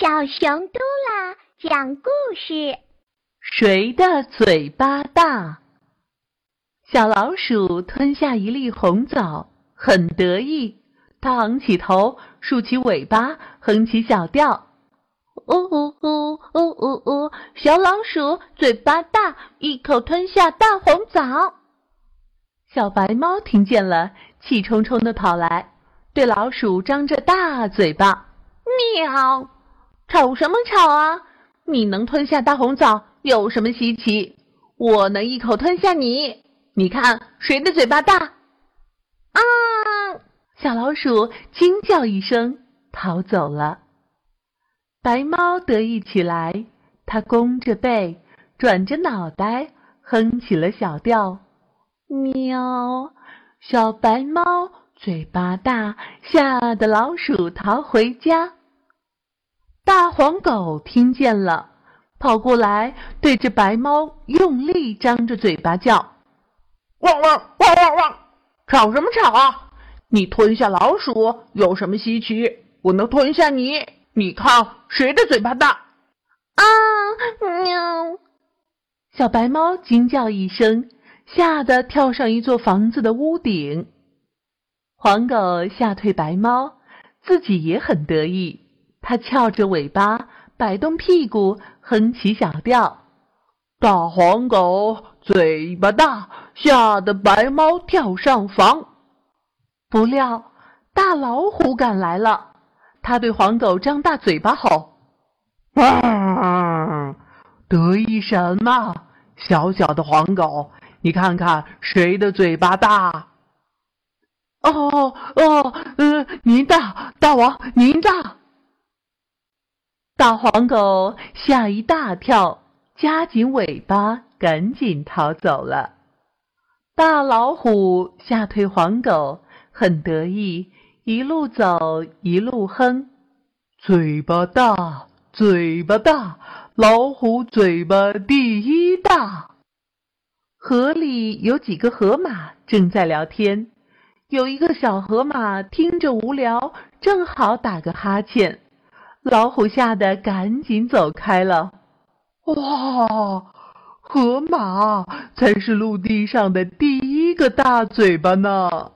小熊嘟啦讲故事：谁的嘴巴大？小老鼠吞下一粒红枣，很得意。它昂起头，竖起尾巴，哼起小调：呜呜呜呜呜呜！小老鼠嘴巴大，一口吞下大红枣。小白猫听见了，气冲冲的跑来，对老鼠张着大嘴巴：喵！吵什么吵啊！你能吞下大红枣有什么稀奇？我能一口吞下你，你看谁的嘴巴大？啊！小老鼠惊叫一声，逃走了。白猫得意起来，它弓着背，转着脑袋，哼起了小调：喵！小白猫嘴巴大，吓得老鼠逃回家。大黄狗听见了，跑过来，对着白猫用力张着嘴巴叫：“汪汪汪汪汪！吵什么吵啊？你吞下老鼠有什么稀奇？我能吞下你，你看谁的嘴巴大？”啊喵！小白猫惊叫一声，吓得跳上一座房子的屋顶。黄狗吓退白猫，自己也很得意。它翘着尾巴，摆动屁股，哼起小调。大黄狗嘴巴大，吓得白猫跳上房。不料大老虎赶来了，它对黄狗张大嘴巴吼：“啊！得意什么？小小的黄狗，你看看谁的嘴巴大？”哦哦，呃，您大，大王您大。大黄狗吓一大跳，夹紧尾巴，赶紧逃走了。大老虎吓退黄狗，很得意，一路走一路哼：“嘴巴大，嘴巴大，老虎嘴巴第一大。”河里有几个河马正在聊天，有一个小河马听着无聊，正好打个哈欠。老虎吓得赶紧走开了。哇，河马才是陆地上的第一个大嘴巴呢！